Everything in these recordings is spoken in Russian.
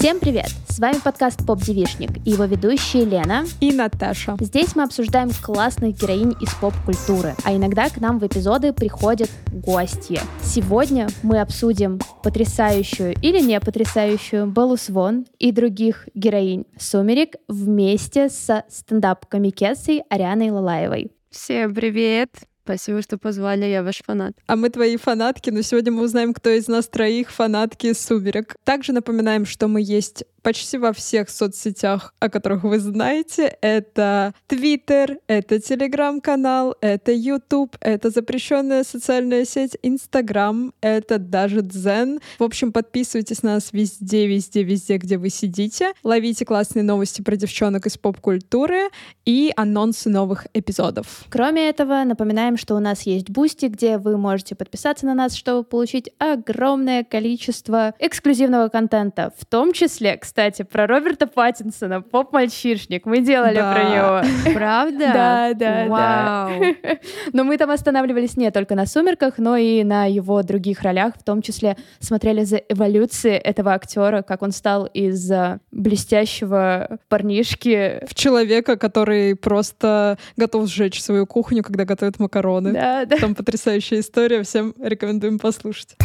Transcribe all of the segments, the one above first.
Всем привет! С вами подкаст «Поп Девишник» и его ведущие Лена и Наташа. Здесь мы обсуждаем классных героинь из поп-культуры, а иногда к нам в эпизоды приходят гости. Сегодня мы обсудим потрясающую или не потрясающую Беллу Свон и других героинь «Сумерек» вместе со стендап-комикессой Арианой Лалаевой. Всем привет! Спасибо, что позвали, я ваш фанат. А мы твои фанатки, но сегодня мы узнаем, кто из нас троих фанатки «Сумерек». Также напоминаем, что мы есть почти во всех соцсетях, о которых вы знаете. Это Twitter, это Телеграм-канал, это YouTube, это запрещенная социальная сеть Instagram, это даже Дзен. В общем, подписывайтесь на нас везде, везде, везде, где вы сидите. Ловите классные новости про девчонок из поп-культуры и анонсы новых эпизодов. Кроме этого, напоминаем, что у нас есть Boosty, где вы можете подписаться на нас, чтобы получить огромное количество эксклюзивного контента, в том числе, про Роберта Паттинсона, поп-мальчишник. Мы делали да. про него. Правда? Да, да, Вау. да. Но мы там останавливались не только на «Сумерках», но и на его других ролях, в том числе смотрели за эволюцией этого актера, как он стал из блестящего парнишки... В человека, который просто готов сжечь свою кухню, когда готовит макароны. Да, да. Там потрясающая история, всем рекомендуем послушать.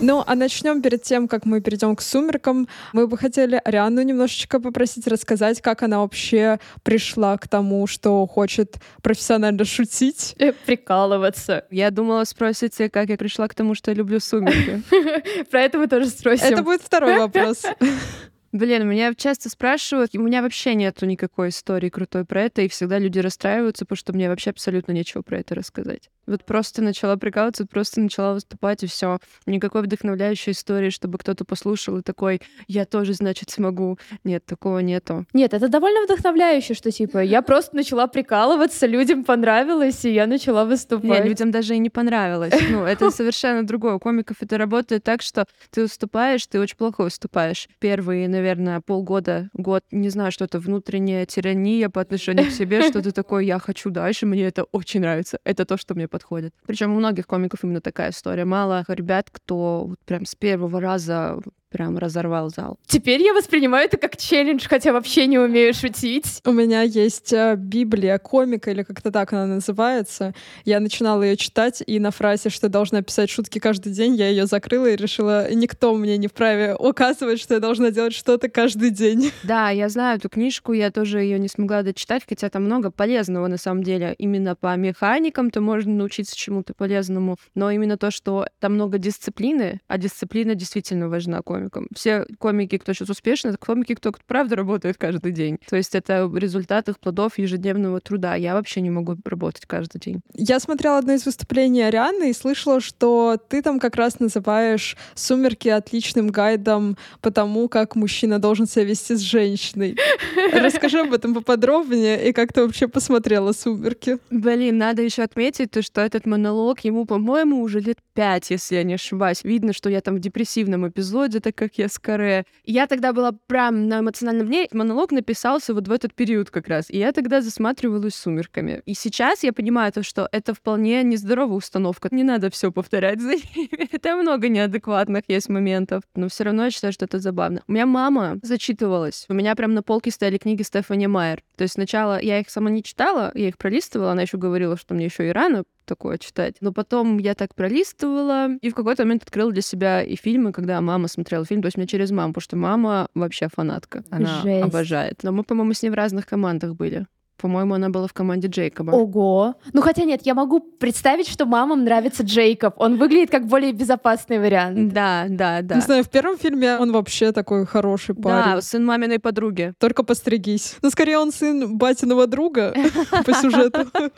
Ну, а начнем перед тем, как мы перейдем к сумеркам. Мы бы хотели Ариану немножечко попросить рассказать, как она вообще пришла к тому, что хочет профессионально шутить. Э, прикалываться. Я думала, спросите, как я пришла к тому, что я люблю сумерки. Про это мы тоже спросим. Это будет второй вопрос. Блин, меня часто спрашивают, у меня вообще нету никакой истории крутой про это, и всегда люди расстраиваются, потому что мне вообще абсолютно нечего про это рассказать. Вот просто начала прикалываться, просто начала выступать, и все. Никакой вдохновляющей истории, чтобы кто-то послушал и такой, я тоже, значит, смогу. Нет, такого нету. Нет, это довольно вдохновляюще, что типа я просто начала прикалываться, людям понравилось, и я начала выступать. Нет, людям даже и не понравилось. Ну, это совершенно другое. У комиков это работает так, что ты выступаешь, ты очень плохо выступаешь. Первые, наверное, полгода, год, не знаю, что это внутренняя тирания по отношению к себе, что ты такой, я хочу дальше, мне это очень нравится. Это то, что мне подходит. Причем у многих комиков именно такая история. Мало ребят, кто вот прям с первого раза прям разорвал зал. Теперь я воспринимаю это как челлендж, хотя вообще не умею шутить. У меня есть э, Библия комика, или как-то так она называется. Я начинала ее читать, и на фразе, что я должна писать шутки каждый день, я ее закрыла и решила, никто мне не вправе указывать, что я должна делать что-то каждый день. Да, я знаю эту книжку, я тоже ее не смогла дочитать, хотя там много полезного на самом деле. Именно по механикам-то можно научиться чему-то полезному, но именно то, что там много дисциплины, а дисциплина действительно важна комику комиком. Все комики, кто сейчас успешны, это комики, кто правда работает каждый день. То есть это результат их плодов ежедневного труда. Я вообще не могу работать каждый день. Я смотрела одно из выступлений Арианы и слышала, что ты там как раз называешь «Сумерки» отличным гайдом по тому, как мужчина должен себя вести с женщиной. Расскажи об этом поподробнее и как ты вообще посмотрела «Сумерки». Блин, надо еще отметить то, что этот монолог ему, по-моему, уже лет пять, если я не ошибаюсь. Видно, что я там в депрессивном эпизоде, так как я скорее. Я тогда была прям на эмоциональном дне. Монолог написался вот в этот период как раз. И я тогда засматривалась сумерками. И сейчас я понимаю то, что это вполне нездоровая установка. Не надо все повторять за ними. Там много неадекватных есть моментов. Но все равно я считаю, что это забавно. У меня мама зачитывалась. У меня прям на полке стояли книги Стефани Майер. То есть сначала я их сама не читала, я их пролистывала, она еще говорила, что мне еще и рано такое читать. Но потом я так пролистывала и в какой-то момент открыла для себя и фильмы, когда мама смотрела фильм, то есть мне через маму, потому что мама вообще фанатка. Она Жесть. обожает. Но мы, по-моему, с ней в разных командах были. По-моему, она была в команде Джейкоба. Ого. Ну хотя нет, я могу представить, что мамам нравится Джейкоб. Он выглядит как более безопасный вариант. Да, да, да. Не знаю, в первом фильме он вообще такой хороший парень. Да, сын маминой подруги. Только постригись. Но скорее он сын батиного друга по сюжету.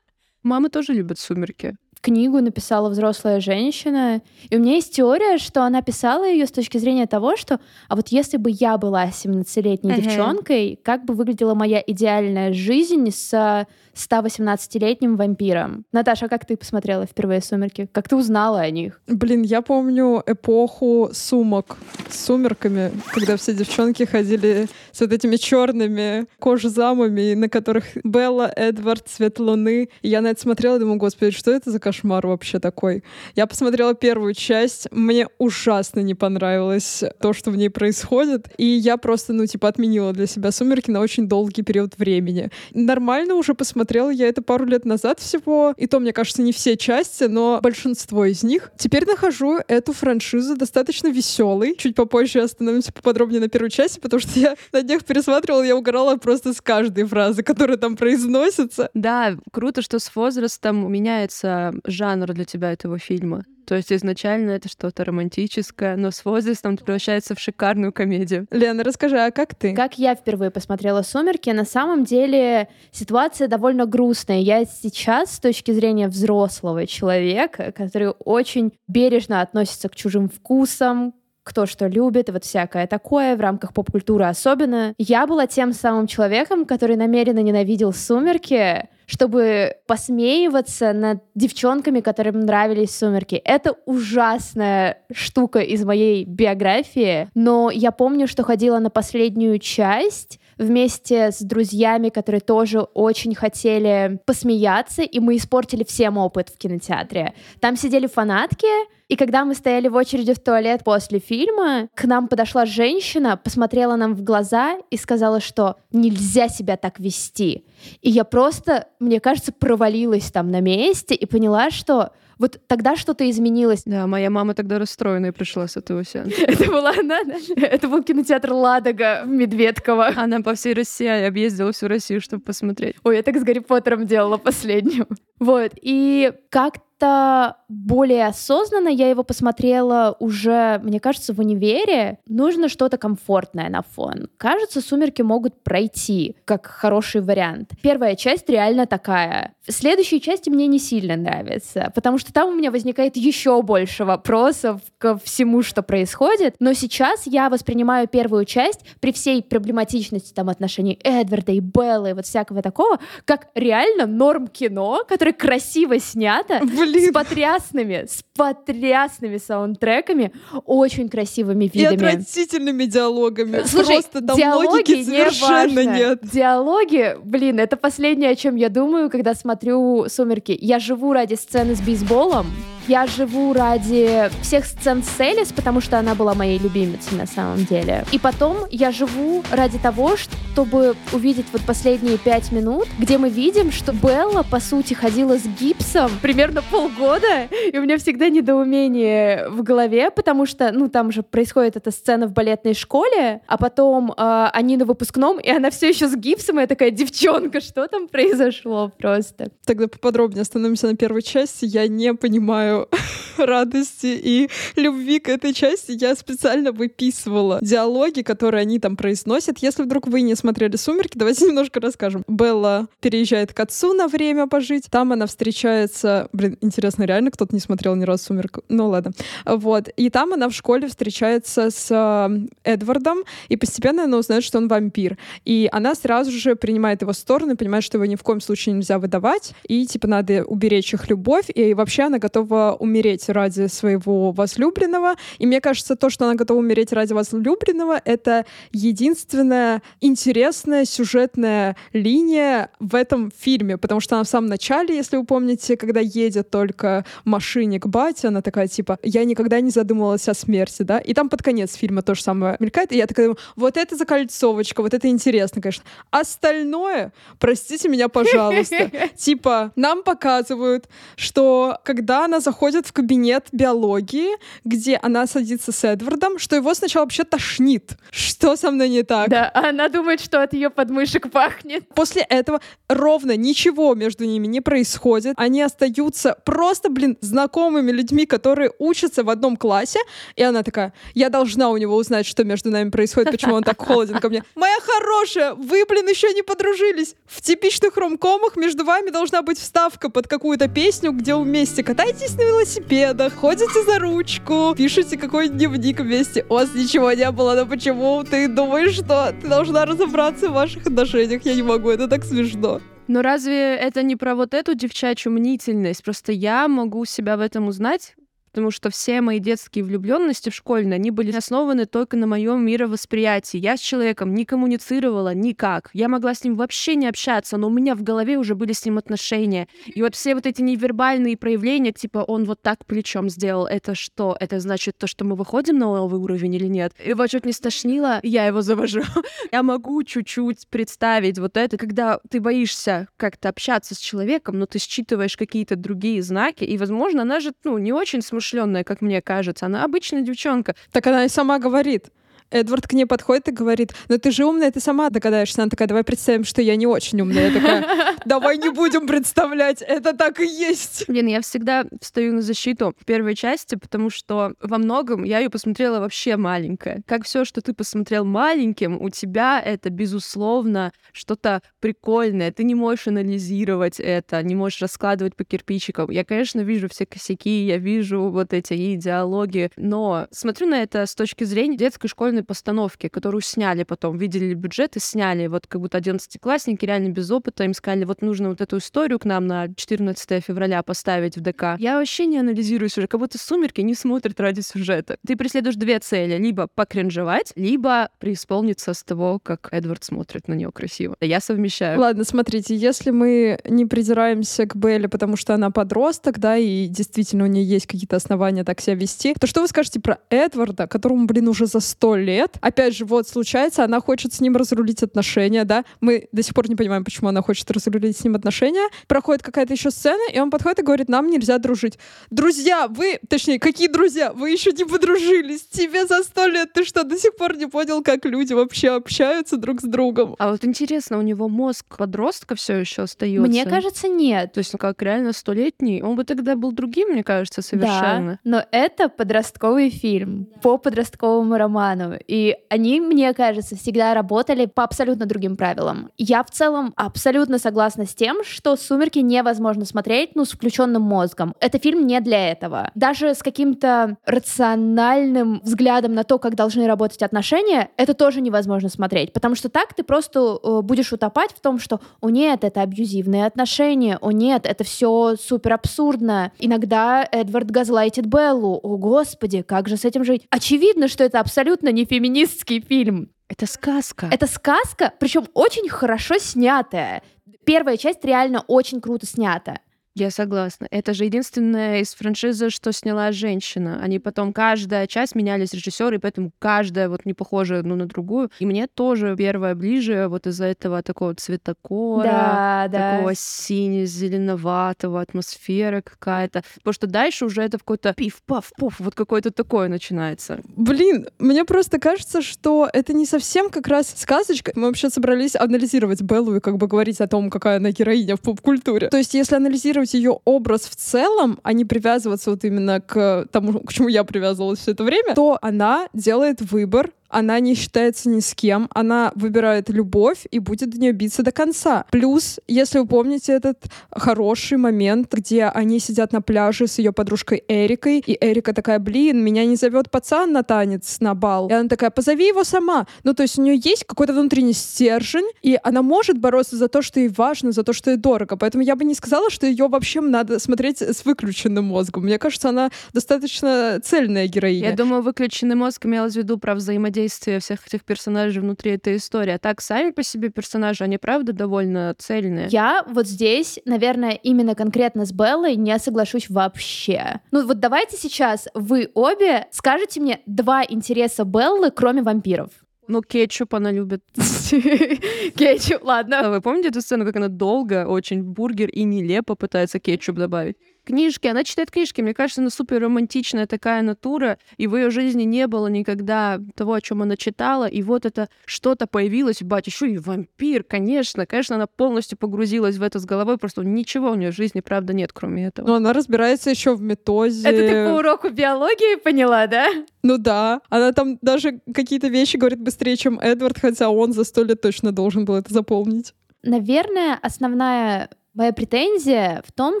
Мамы тоже любят «Сумерки» книгу написала взрослая женщина. И у меня есть теория, что она писала ее с точки зрения того, что а вот если бы я была 17-летней uh-huh. девчонкой, как бы выглядела моя идеальная жизнь с 118-летним вампиром. Наташа, как ты посмотрела впервые «Сумерки»? Как ты узнала о них? Блин, я помню эпоху сумок с сумерками, когда все девчонки ходили с вот этими черными кожзамами, на которых Белла, Эдвард, Цвет Луны. И я на это смотрела и думаю, господи, что это за кошмар вообще такой. Я посмотрела первую часть, мне ужасно не понравилось то, что в ней происходит, и я просто, ну, типа, отменила для себя «Сумерки» на очень долгий период времени. Нормально уже посмотрела я это пару лет назад всего, и то, мне кажется, не все части, но большинство из них. Теперь нахожу эту франшизу достаточно веселой. Чуть попозже остановимся поподробнее на первой части, потому что я на них пересматривала, я угорала просто с каждой фразы, которая там произносится. Да, круто, что с возрастом меняется жанр для тебя этого фильма. То есть изначально это что-то романтическое, но с возрастом это превращается в шикарную комедию. Лена, расскажи, а как ты? Как я впервые посмотрела «Сумерки», на самом деле ситуация довольно грустная. Я сейчас, с точки зрения взрослого человека, который очень бережно относится к чужим вкусам, кто что любит, вот всякое такое, в рамках поп-культуры особенно. Я была тем самым человеком, который намеренно ненавидел «Сумерки», чтобы посмеиваться над девчонками, которым нравились «Сумерки». Это ужасная штука из моей биографии, но я помню, что ходила на последнюю часть вместе с друзьями, которые тоже очень хотели посмеяться, и мы испортили всем опыт в кинотеатре. Там сидели фанатки, и когда мы стояли в очереди в туалет после фильма, к нам подошла женщина, посмотрела нам в глаза и сказала, что нельзя себя так вести. И я просто, мне кажется, провалилась там на месте и поняла, что вот тогда что-то изменилось. Да, моя мама тогда расстроенная пришла с этого сеанса. Это была она, Это был кинотеатр «Ладога» в Медведково. Она по всей России объездила всю Россию, чтобы посмотреть. Ой, я так с Гарри Поттером делала последнюю. Вот, и как как-то более осознанно я его посмотрела уже, мне кажется, в универе. Нужно что-то комфортное на фон. Кажется, «Сумерки» могут пройти как хороший вариант. Первая часть реально такая. Следующие части мне не сильно нравятся, потому что там у меня возникает еще больше вопросов ко всему, что происходит. Но сейчас я воспринимаю первую часть при всей проблематичности там отношений Эдварда и Беллы и вот всякого такого, как реально норм кино, которое красиво снято, Блин. С потрясными, с потрясными саундтреками, очень красивыми видами. И отвратительными диалогами. Слушай, Просто там логики совершенно не нет. Диалоги, блин, это последнее, о чем я думаю, когда смотрю «Сумерки». Я живу ради сцены с бейсболом, я живу ради всех сцен с Селис, потому что она была моей любимицей на самом деле. И потом я живу ради того, чтобы увидеть вот последние пять минут, где мы видим, что Белла, по сути, ходила с гипсом примерно полгода, и у меня всегда недоумение в голове, потому что, ну, там же происходит эта сцена в балетной школе, а потом э, они на выпускном, и она все еще с гипсом, и я такая, девчонка, что там произошло просто? Тогда поподробнее остановимся на первой части. Я не понимаю, радости и любви к этой части я специально выписывала диалоги, которые они там произносят. Если вдруг вы не смотрели «Сумерки», давайте немножко расскажем. Белла переезжает к отцу на время пожить. Там она встречается... Блин, интересно, реально кто-то не смотрел ни разу «Сумерку»? Ну ладно. Вот. И там она в школе встречается с э, Эдвардом, и постепенно она узнает, что он вампир. И она сразу же принимает его сторону понимает, что его ни в коем случае нельзя выдавать, и, типа, надо уберечь их любовь, и вообще она готова умереть ради своего возлюбленного. И мне кажется, то, что она готова умереть ради возлюбленного, это единственная интересная сюжетная линия в этом фильме, потому что она в самом начале, если вы помните, когда едет только машине к бате, она такая, типа, я никогда не задумывалась о смерти, да, и там под конец фильма то же самое мелькает, и я такая думаю, вот это закольцовочка, вот это интересно, конечно. Остальное, простите меня, пожалуйста, типа, нам показывают, что когда она заходит заходит в кабинет биологии, где она садится с Эдвардом, что его сначала вообще тошнит. Что со мной не так? Да, она думает, что от ее подмышек пахнет. После этого ровно ничего между ними не происходит. Они остаются просто, блин, знакомыми людьми, которые учатся в одном классе. И она такая, я должна у него узнать, что между нами происходит, почему он так холоден ко мне. Моя хорошая, вы, блин, еще не подружились. В типичных ромкомах между вами должна быть вставка под какую-то песню, где вместе катаетесь на велосипедах, ходите за ручку, пишете какой-нибудь дневник вместе. У вас ничего не было, но почему ты думаешь, что ты должна разобраться в ваших отношениях? Я не могу, это так смешно. Но разве это не про вот эту девчачью мнительность? Просто я могу себя в этом узнать потому что все мои детские влюбленности в школьные, они были основаны только на моем мировосприятии. Я с человеком не коммуницировала никак. Я могла с ним вообще не общаться, но у меня в голове уже были с ним отношения. И вот все вот эти невербальные проявления, типа он вот так плечом сделал, это что? Это значит то, что мы выходим на новый уровень или нет? Его чуть не стошнило, я его завожу. я могу чуть-чуть представить вот это, когда ты боишься как-то общаться с человеком, но ты считываешь какие-то другие знаки, и, возможно, она же, ну, не очень смышленная, как мне кажется, она обычная девчонка. Так она и сама говорит. Эдвард к ней подходит и говорит, ну ты же умная, ты сама догадаешься. Она такая, давай представим, что я не очень умная. Я такая, давай не будем представлять, это так и есть. Блин, я всегда встаю на защиту в первой части, потому что во многом я ее посмотрела вообще маленькая. Как все, что ты посмотрел маленьким, у тебя это, безусловно, что-то прикольное. Ты не можешь анализировать это, не можешь раскладывать по кирпичикам. Я, конечно, вижу все косяки, я вижу вот эти идеологии, но смотрю на это с точки зрения детской школьной художественной постановки, которую сняли потом, видели бюджет и сняли, вот как будто одиннадцатиклассники реально без опыта, им сказали, вот нужно вот эту историю к нам на 14 февраля поставить в ДК. Я вообще не анализирую сюжет, как будто «Сумерки» не смотрят ради сюжета. Ты преследуешь две цели, либо покринжевать, либо преисполниться с того, как Эдвард смотрит на нее красиво. Я совмещаю. Ладно, смотрите, если мы не придираемся к Белле, потому что она подросток, да, и действительно у нее есть какие-то основания так себя вести, то что вы скажете про Эдварда, которому, блин, уже за сто лет. Опять же, вот случается, она хочет с ним разрулить отношения, да. Мы до сих пор не понимаем, почему она хочет разрулить с ним отношения. Проходит какая-то еще сцена, и он подходит и говорит, нам нельзя дружить. Друзья, вы, точнее, какие друзья? Вы еще не подружились. Тебе за сто лет ты что, до сих пор не понял, как люди вообще общаются друг с другом? А вот интересно, у него мозг подростка все еще остается? Мне кажется, нет. То есть он как реально столетний? Он бы тогда был другим, мне кажется, совершенно. Да, но это подростковый фильм по подростковому роману. И они, мне кажется, всегда работали по абсолютно другим правилам. Я в целом абсолютно согласна с тем, что «Сумерки» невозможно смотреть, ну, с включенным мозгом. Это фильм не для этого. Даже с каким-то рациональным взглядом на то, как должны работать отношения, это тоже невозможно смотреть. Потому что так ты просто э, будешь утопать в том, что «О нет, это абьюзивные отношения», «О нет, это все супер абсурдно». Иногда Эдвард газлайтит Беллу. «О господи, как же с этим жить?» Очевидно, что это абсолютно не феминистский фильм. Это сказка. Это сказка, причем очень хорошо снятая. Первая часть реально очень круто снята. Я согласна. Это же единственная из франшизы, что сняла женщина. Они потом каждая часть менялись режиссеры, и поэтому каждая вот не похожа одну на другую. И мне тоже первая ближе вот из-за этого такого цветокора, да, такого да. сине-зеленоватого, атмосфера какая-то. Потому что дальше уже это какой-то пиф-паф-пуф, вот какое-то такое начинается. Блин, мне просто кажется, что это не совсем как раз сказочка. Мы вообще собрались анализировать Беллу и как бы говорить о том, какая она героиня в поп-культуре. То есть если анализировать ее образ в целом, а не привязываться вот именно к тому, к чему я привязывалась все это время, то она делает выбор она не считается ни с кем, она выбирает любовь и будет до нее биться до конца. Плюс, если вы помните этот хороший момент, где они сидят на пляже с ее подружкой Эрикой, и Эрика такая, блин, меня не зовет пацан на танец, на бал. И она такая, позови его сама. Ну, то есть у нее есть какой-то внутренний стержень, и она может бороться за то, что ей важно, за то, что ей дорого. Поэтому я бы не сказала, что ее вообще надо смотреть с выключенным мозгом. Мне кажется, она достаточно цельная героиня. Я думаю, выключенный мозг имелось в виду про взаимодействие взаимодействие всех этих персонажей внутри этой истории. А так, сами по себе персонажи, они правда довольно цельные. Я вот здесь, наверное, именно конкретно с Беллой не соглашусь вообще. Ну вот давайте сейчас вы обе скажете мне два интереса Беллы, кроме вампиров. Ну, кетчуп она любит. Кетчуп, ладно. А вы помните эту сцену, как она долго очень бургер и нелепо пытается кетчуп добавить? Книжки, она читает книжки. Мне кажется, она супер романтичная такая натура, и в ее жизни не было никогда того, о чем она читала, и вот это что-то появилось, бать, еще и вампир, конечно, конечно, она полностью погрузилась в это с головой, просто ничего у нее в жизни, правда, нет, кроме этого. Но она разбирается еще в метозе. Это ты по уроку биологии поняла, да? Ну да, она там даже какие-то вещи говорит быстрее, чем Эдвард, хотя он за сто лет точно должен был это запомнить. Наверное, основная Моя претензия в том,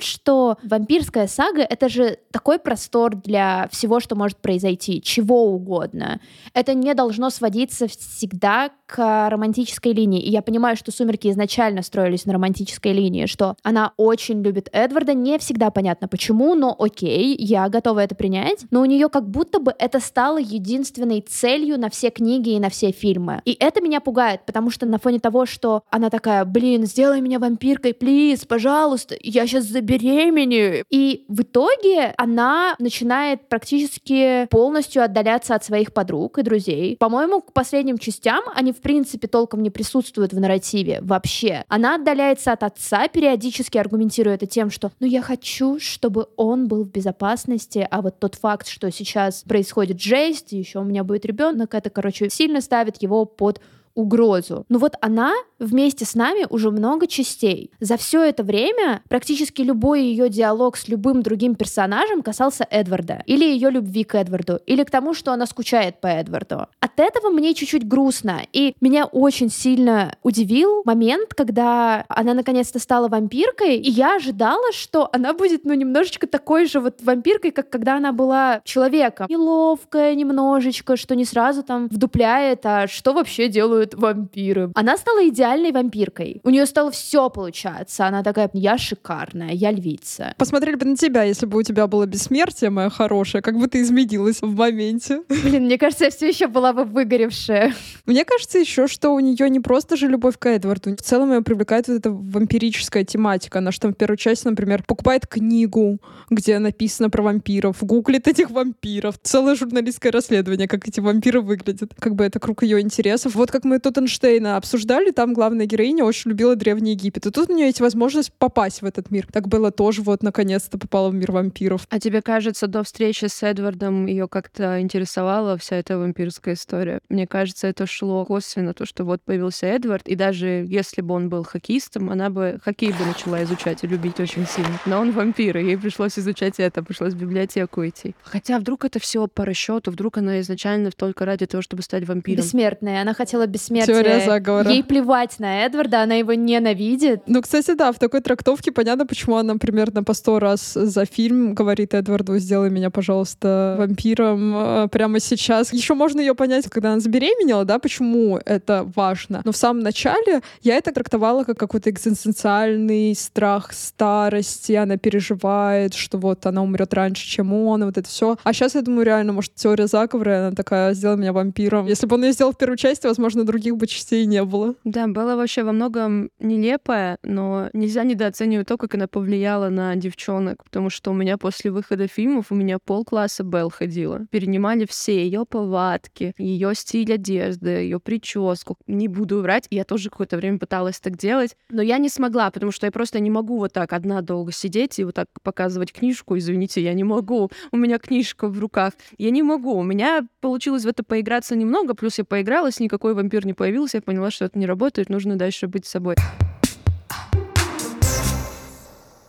что вампирская сага — это же такой простор для всего, что может произойти, чего угодно. Это не должно сводиться всегда к романтической линии. И я понимаю, что «Сумерки» изначально строились на романтической линии, что она очень любит Эдварда, не всегда понятно почему, но окей, я готова это принять. Но у нее как будто бы это стало единственной целью на все книги и на все фильмы. И это меня пугает, потому что на фоне того, что она такая, блин, сделай меня вампиркой, плиз, пожалуйста, я сейчас забеременею. И в итоге она начинает практически полностью отдаляться от своих подруг и друзей. По-моему, к последним частям они, в принципе, толком не присутствуют в нарративе вообще. Она отдаляется от отца, периодически аргументируя это тем, что «ну я хочу, чтобы он был в безопасности, а вот тот факт, что сейчас происходит жесть, еще у меня будет ребенок, это, короче, сильно ставит его под угрозу. Но вот она вместе с нами уже много частей. За все это время практически любой ее диалог с любым другим персонажем касался Эдварда. Или ее любви к Эдварду. Или к тому, что она скучает по Эдварду. От этого мне чуть-чуть грустно. И меня очень сильно удивил момент, когда она наконец-то стала вампиркой. И я ожидала, что она будет, ну, немножечко такой же вот вампиркой, как когда она была человеком. Неловкая немножечко, что не сразу там вдупляет, а что вообще делают делают вампиры. Она стала идеальной вампиркой. У нее стало все получаться. Она такая, я шикарная, я львица. Посмотрели бы на тебя, если бы у тебя было бессмертие, моя хорошая, как бы ты изменилась в моменте. Блин, мне кажется, я все еще была бы выгоревшая. Мне кажется еще, что у нее не просто же любовь к Эдварду. В целом ее привлекает вот эта вампирическая тематика. Она же там в первой части, например, покупает книгу, где написано про вампиров, гуглит этих вампиров. Целое журналистское расследование, как эти вампиры выглядят. Как бы это круг ее интересов. Вот как мы мы Тоттенштейна обсуждали, там главная героиня очень любила Древний Египет. И тут у нее есть возможность попасть в этот мир. Так было тоже вот наконец-то попала в мир вампиров. А тебе кажется, до встречи с Эдвардом ее как-то интересовала вся эта вампирская история? Мне кажется, это шло косвенно, то, что вот появился Эдвард, и даже если бы он был хоккеистом, она бы хоккей бы начала изучать и любить очень сильно. Но он вампир, и ей пришлось изучать это, пришлось в библиотеку идти. Хотя вдруг это все по расчету, вдруг она изначально только ради того, чтобы стать вампиром. Бессмертная. Она хотела бессмертия бессмертия. Теория заговора. Ей плевать на Эдварда, она его ненавидит. Ну, кстати, да, в такой трактовке понятно, почему она примерно по сто раз за фильм говорит Эдварду, сделай меня, пожалуйста, вампиром э, прямо сейчас. Еще можно ее понять, когда она забеременела, да, почему это важно. Но в самом начале я это трактовала как какой-то экзистенциальный страх старости, она переживает, что вот она умрет раньше, чем он, и вот это все. А сейчас я думаю, реально, может, теория заговора, она такая, сделай меня вампиром. Если бы он ее сделал в первой части, возможно, других бы частей не было. Да, было вообще во многом нелепое, но нельзя недооценивать то, как она повлияла на девчонок, потому что у меня после выхода фильмов у меня полкласса Белл ходила. Перенимали все ее повадки, ее стиль одежды, ее прическу. Не буду врать, я тоже какое-то время пыталась так делать, но я не смогла, потому что я просто не могу вот так одна долго сидеть и вот так показывать книжку. Извините, я не могу. У меня книжка в руках. Я не могу. У меня получилось в это поиграться немного, плюс я поигралась, никакой вампир не появился, я поняла, что это не работает, нужно дальше быть собой.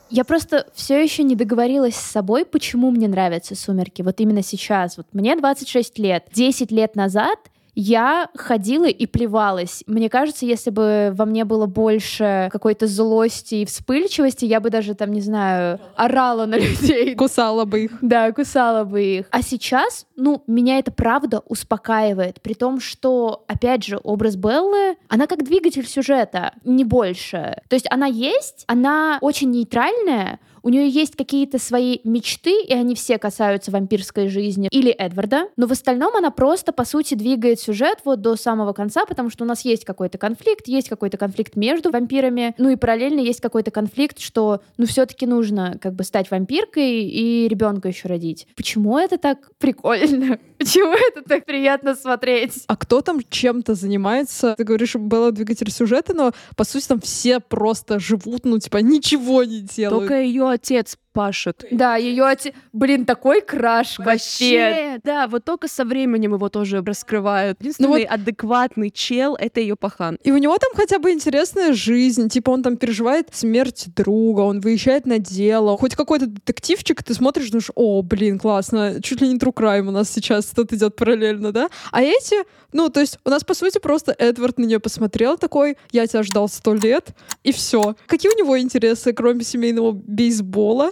Я просто все еще не договорилась с собой, почему мне нравятся сумерки. Вот именно сейчас. Вот мне 26 лет. 10 лет назад я ходила и плевалась. Мне кажется, если бы во мне было больше какой-то злости и вспыльчивости, я бы даже там, не знаю, орала на людей. Кусала бы их. Да, кусала бы их. А сейчас, ну, меня это правда успокаивает, при том, что, опять же, образ Беллы, она как двигатель сюжета, не больше. То есть она есть, она очень нейтральная, у нее есть какие-то свои мечты, и они все касаются вампирской жизни или Эдварда, но в остальном она просто, по сути, двигает сюжет вот до самого конца, потому что у нас есть какой-то конфликт, есть какой-то конфликт между вампирами, ну и параллельно есть какой-то конфликт, что, ну, все-таки нужно как бы стать вампиркой и ребенка еще родить. Почему это так прикольно? Почему это так приятно смотреть? А кто там чем-то занимается? Ты говоришь, было двигатель сюжета, но по сути там все просто живут, ну, типа, ничего не делают. Только ее отец пашет. Да, ее отец... Блин, такой краш вообще. Да, вот только со временем его тоже раскрывают. Единственный Ну вот- адекватный чел — это ее пахан. И у него там хотя бы интересная жизнь. Типа он там переживает смерть друга, он выезжает на дело. Хоть какой-то детективчик, ты смотришь, думаешь, о, блин, классно, чуть ли не true crime у нас сейчас тут идет параллельно, да? А эти, ну, то есть у нас, по сути, просто Эдвард на нее посмотрел такой, я тебя ждал сто лет, и все. Какие у него интересы, кроме семейного бейсбола?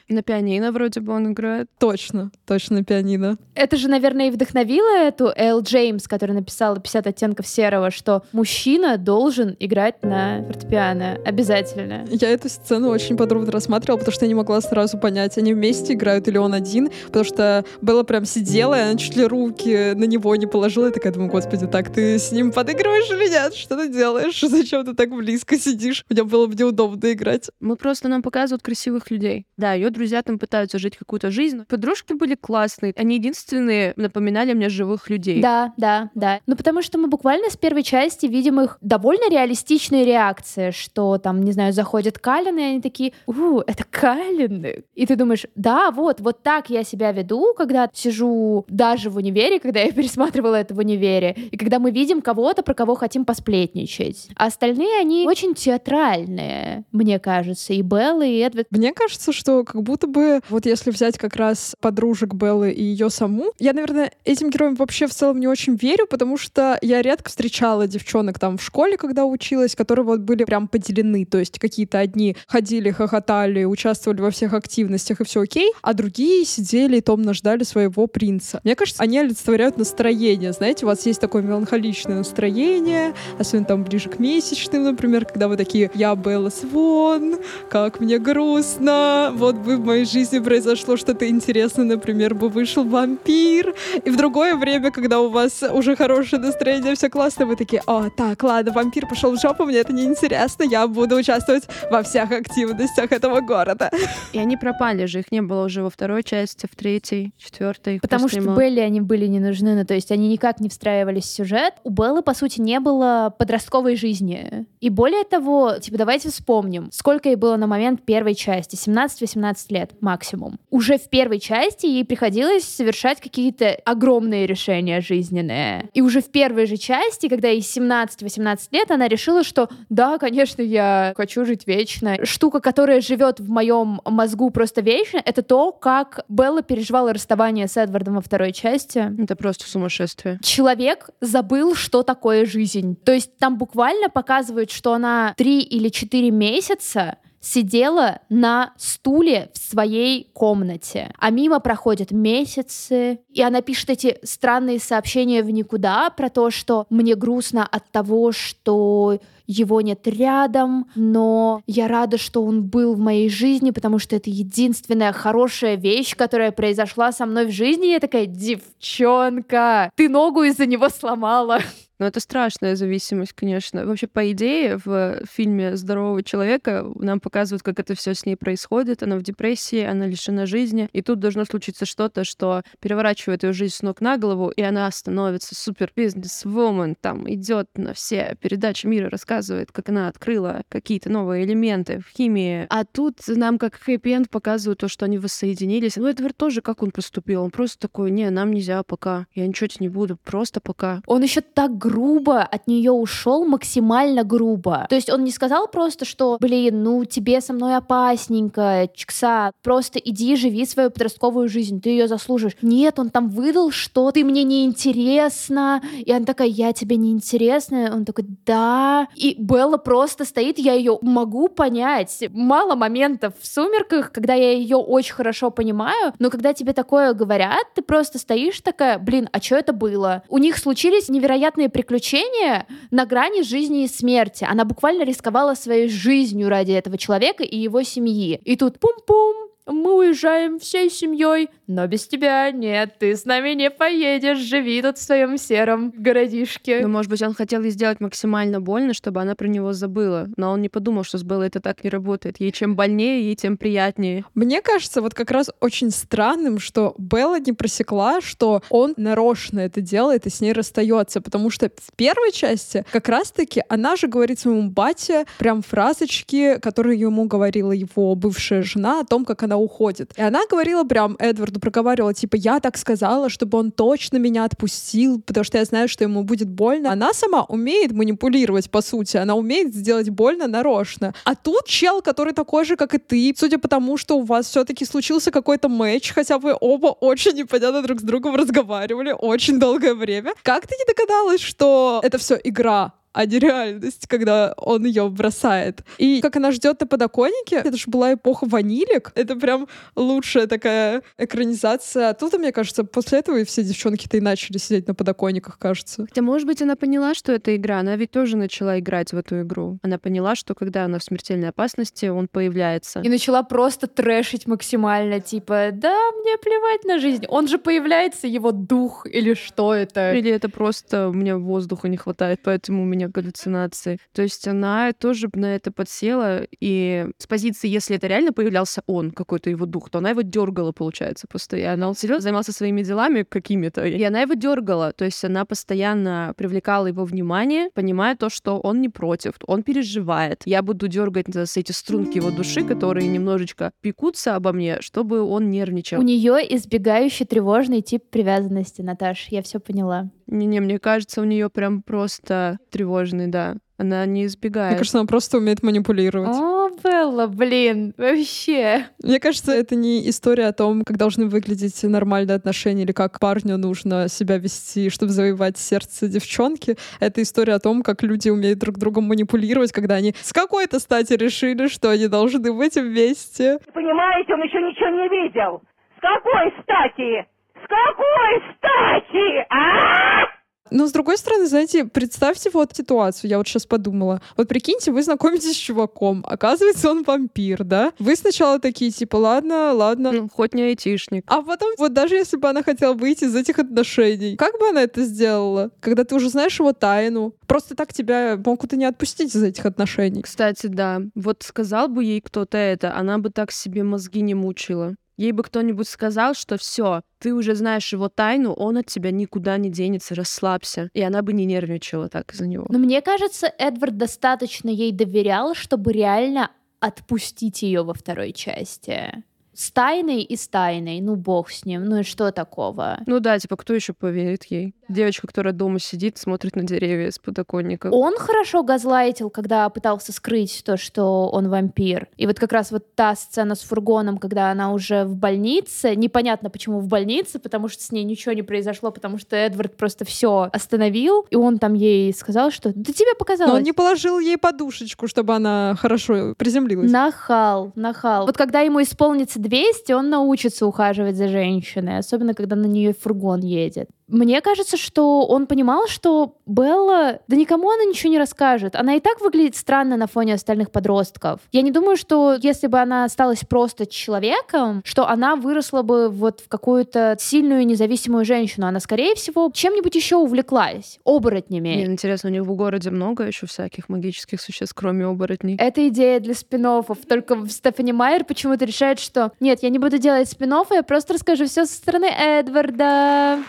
На пианино вроде бы он играет. Точно, точно пианино. Это же, наверное, и вдохновило эту Эл Джеймс, которая написала «50 оттенков серого», что мужчина должен играть на фортепиано. Обязательно. Я эту сцену очень подробно рассматривала, потому что я не могла сразу понять, они вместе играют или он один, потому что Белла прям сидела, и она чуть ли руки на него не положила, и такая думаю, господи, так ты с ним подыгрываешь или нет? Что ты делаешь? Зачем ты так близко сидишь? Мне было бы неудобно играть. Мы просто нам показывают красивых людей. Да, ее друзья там пытаются жить какую-то жизнь. Подружки были классные. Они единственные напоминали мне живых людей. Да, да, да. Ну, потому что мы буквально с первой части видим их довольно реалистичные реакции, что там, не знаю, заходят Калины, и они такие, у, это Калины. И ты думаешь, да, вот, вот так я себя веду, когда сижу даже в универе, когда я пересматривала это в универе, и когда мы видим кого-то, про кого хотим посплетничать. А остальные, они очень театральные, мне кажется, и Белла, и Эдвард. Мне кажется, что как будто бы, вот если взять как раз подружек Беллы и ее саму, я, наверное, этим героям вообще в целом не очень верю, потому что я редко встречала девчонок там в школе, когда училась, которые вот были прям поделены, то есть какие-то одни ходили, хохотали, участвовали во всех активностях и все окей, а другие сидели и томно ждали своего принца. Мне кажется, они олицетворяют настроение, знаете, у вас есть такое меланхоличное настроение, особенно там ближе к месячным, например, когда вы такие, я Белла Свон, как мне грустно, вот бы в моей жизни произошло что-то интересное, например, бы вышел вампир, и в другое время, когда у вас уже хорошее настроение, все классно, вы такие, о, так, ладно, вампир пошел в жопу, мне это не интересно, я буду участвовать во всех активностях этого города. И они пропали же, их не было уже во второй части, в третьей, четвертой. Потому что было. Белли они были не нужны, ну то есть они никак не встраивались в сюжет. У Беллы, по сути, не было подростковой жизни. И более того, типа, давайте вспомним, сколько ей было на момент первой части. 17-18 лет максимум. Уже в первой части ей приходилось совершать какие-то огромные решения жизненные. И уже в первой же части, когда ей 17-18 лет, она решила, что да, конечно, я хочу жить вечно. Штука, которая живет в моем мозгу просто вечно, это то, как Белла переживала расставание с Эдвардом во второй части. Это просто сумасшествие. Человек забыл, что такое жизнь. То есть там буквально показывают, что она три или четыре месяца сидела на стуле в своей комнате. А мимо проходят месяцы, и она пишет эти странные сообщения в никуда про то, что мне грустно от того, что его нет рядом, но я рада, что он был в моей жизни, потому что это единственная хорошая вещь, которая произошла со мной в жизни. И я такая, девчонка, ты ногу из-за него сломала. Но это страшная зависимость, конечно. Вообще, по идее, в фильме «Здорового человека» нам показывают, как это все с ней происходит. Она в депрессии, она лишена жизни. И тут должно случиться что-то, что переворачивает ее жизнь с ног на голову, и она становится супер бизнес-вумен, там идет на все передачи мира, рассказывает, как она открыла какие-то новые элементы в химии. А тут нам как хэппи-энд показывают то, что они воссоединились. Ну, Эдвард тоже как он поступил. Он просто такой, не, нам нельзя пока. Я ничего тебе не буду, просто пока. Он еще так от нее ушел, максимально грубо. То есть он не сказал просто, что, блин, ну тебе со мной опасненько, чикса, просто иди живи свою подростковую жизнь, ты ее заслужишь. Нет, он там выдал, что ты мне не интересна, и она такая, я тебе не интересна, он такой, да. И Белла просто стоит, я ее могу понять. Мало моментов в «Сумерках», когда я ее очень хорошо понимаю, но когда тебе такое говорят, ты просто стоишь такая, блин, а что это было? У них случились невероятные приключения на грани жизни и смерти. Она буквально рисковала своей жизнью ради этого человека и его семьи. И тут пум-пум, мы уезжаем всей семьей, но без тебя нет, ты с нами не поедешь, живи тут в своем сером городишке. Ну, может быть, он хотел ей сделать максимально больно, чтобы она про него забыла. Но он не подумал, что с Беллой это так не работает. Ей чем больнее, ей тем приятнее. Мне кажется, вот как раз очень странным, что Белла не просекла, что он нарочно это делает и с ней расстается, потому что в первой части как раз-таки она же говорит своему бате прям фразочки, которые ему говорила его бывшая жена о том, как она уходит. И она говорила прям Эдварду, проговаривала, типа, я так сказала, чтобы он точно меня отпустил, потому что я знаю, что ему будет больно. Она сама умеет манипулировать, по сути, она умеет сделать больно нарочно. А тут чел, который такой же, как и ты, судя по тому, что у вас все-таки случился какой-то матч, хотя вы оба очень непонятно друг с другом разговаривали очень долгое время. Как ты не догадалась, что это все игра? А не реальность, когда он ее бросает. И как она ждет на подоконнике, это же была эпоха ванилек. Это прям лучшая такая экранизация. А тут, мне кажется, после этого и все девчонки-то и начали сидеть на подоконниках, кажется. Хотя, может быть, она поняла, что это игра. Она ведь тоже начала играть в эту игру. Она поняла, что когда она в смертельной опасности, он появляется. И начала просто трэшить максимально, типа, да, мне плевать на жизнь. Он же появляется, его дух или что это? Или это просто у меня воздуха не хватает, поэтому у меня меня галлюцинации. То есть она тоже на это подсела, и с позиции, если это реально появлялся он, какой-то его дух, то она его дергала, получается, постоянно. Он сидел, занимался своими делами какими-то, и она его дергала. То есть она постоянно привлекала его внимание, понимая то, что он не против, он переживает. Я буду дергать с эти струнки его души, которые немножечко пекутся обо мне, чтобы он нервничал. У нее избегающий тревожный тип привязанности, Наташ, я все поняла. Не-не, мне кажется, у нее прям просто тревожный, да. Она не избегает. Мне кажется, она просто умеет манипулировать. О, Белла, блин, вообще. Мне кажется, это не история о том, как должны выглядеть нормальные отношения или как парню нужно себя вести, чтобы завоевать сердце девчонки. Это история о том, как люди умеют друг другом манипулировать, когда они с какой-то стати решили, что они должны быть вместе. Понимаете, он еще ничего не видел. С какой стати? С какой стати? А? Но, с другой стороны, знаете, представьте вот ситуацию, я вот сейчас подумала. Вот прикиньте, вы знакомитесь с чуваком, оказывается, он вампир, да? Вы сначала такие, типа, ладно, ладно. Ну, хоть не айтишник. А потом, вот даже если бы она хотела выйти из этих отношений, как бы она это сделала? Когда ты уже знаешь его тайну. Просто так тебя могут и не отпустить из этих отношений. Кстати, да. Вот сказал бы ей кто-то это, она бы так себе мозги не мучила. Ей бы кто-нибудь сказал, что все, ты уже знаешь его тайну, он от тебя никуда не денется, расслабься. И она бы не нервничала так из-за него. Но мне кажется, Эдвард достаточно ей доверял, чтобы реально отпустить ее во второй части с тайной и с тайной, ну бог с ним, ну и что такого? Ну да, типа кто еще поверит ей? Девочка, которая дома сидит, смотрит на деревья с подоконника. Он хорошо газлайтил, когда пытался скрыть то, что он вампир. И вот как раз вот та сцена с фургоном, когда она уже в больнице, непонятно почему в больнице, потому что с ней ничего не произошло, потому что Эдвард просто все остановил, и он там ей сказал, что да тебе показалось. Но он не положил ей подушечку, чтобы она хорошо приземлилась. Нахал, нахал. Вот когда ему исполнится 200, он научится ухаживать за женщиной, особенно когда на нее фургон едет. Мне кажется, что он понимал, что Белла, да никому она ничего не расскажет. Она и так выглядит странно на фоне остальных подростков. Я не думаю, что если бы она осталась просто человеком, что она выросла бы вот в какую-то сильную независимую женщину. Она, скорее всего, чем-нибудь еще увлеклась. Оборотнями. Мне интересно, у них в городе много еще всяких магических существ, кроме оборотней. Это идея для спин -оффов. Только Стефани Майер почему-то решает, что нет, я не буду делать спин я просто расскажу все со стороны Эдварда.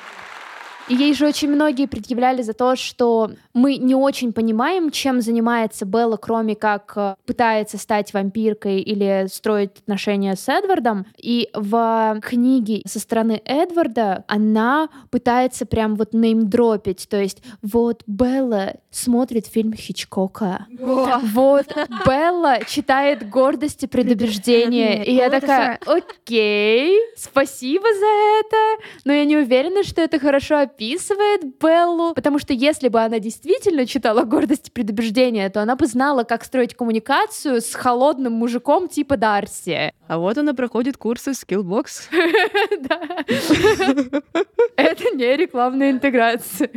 И ей же очень многие предъявляли за то, что мы не очень понимаем, чем занимается Белла, кроме как э, пытается стать вампиркой или строить отношения с Эдвардом. И в книге со стороны Эдварда она пытается прям вот неймдропить. То есть вот Белла смотрит фильм Хичкока. Вот Белла читает «Гордость и предубеждение». И я такая, окей, спасибо за это, но я не уверена, что это хорошо описывает Беллу, потому что если бы она действительно читала «Гордость и предубеждение», то она бы знала, как строить коммуникацию с холодным мужиком типа Дарси. А вот она проходит курсы Skillbox. Это не рекламная интеграция.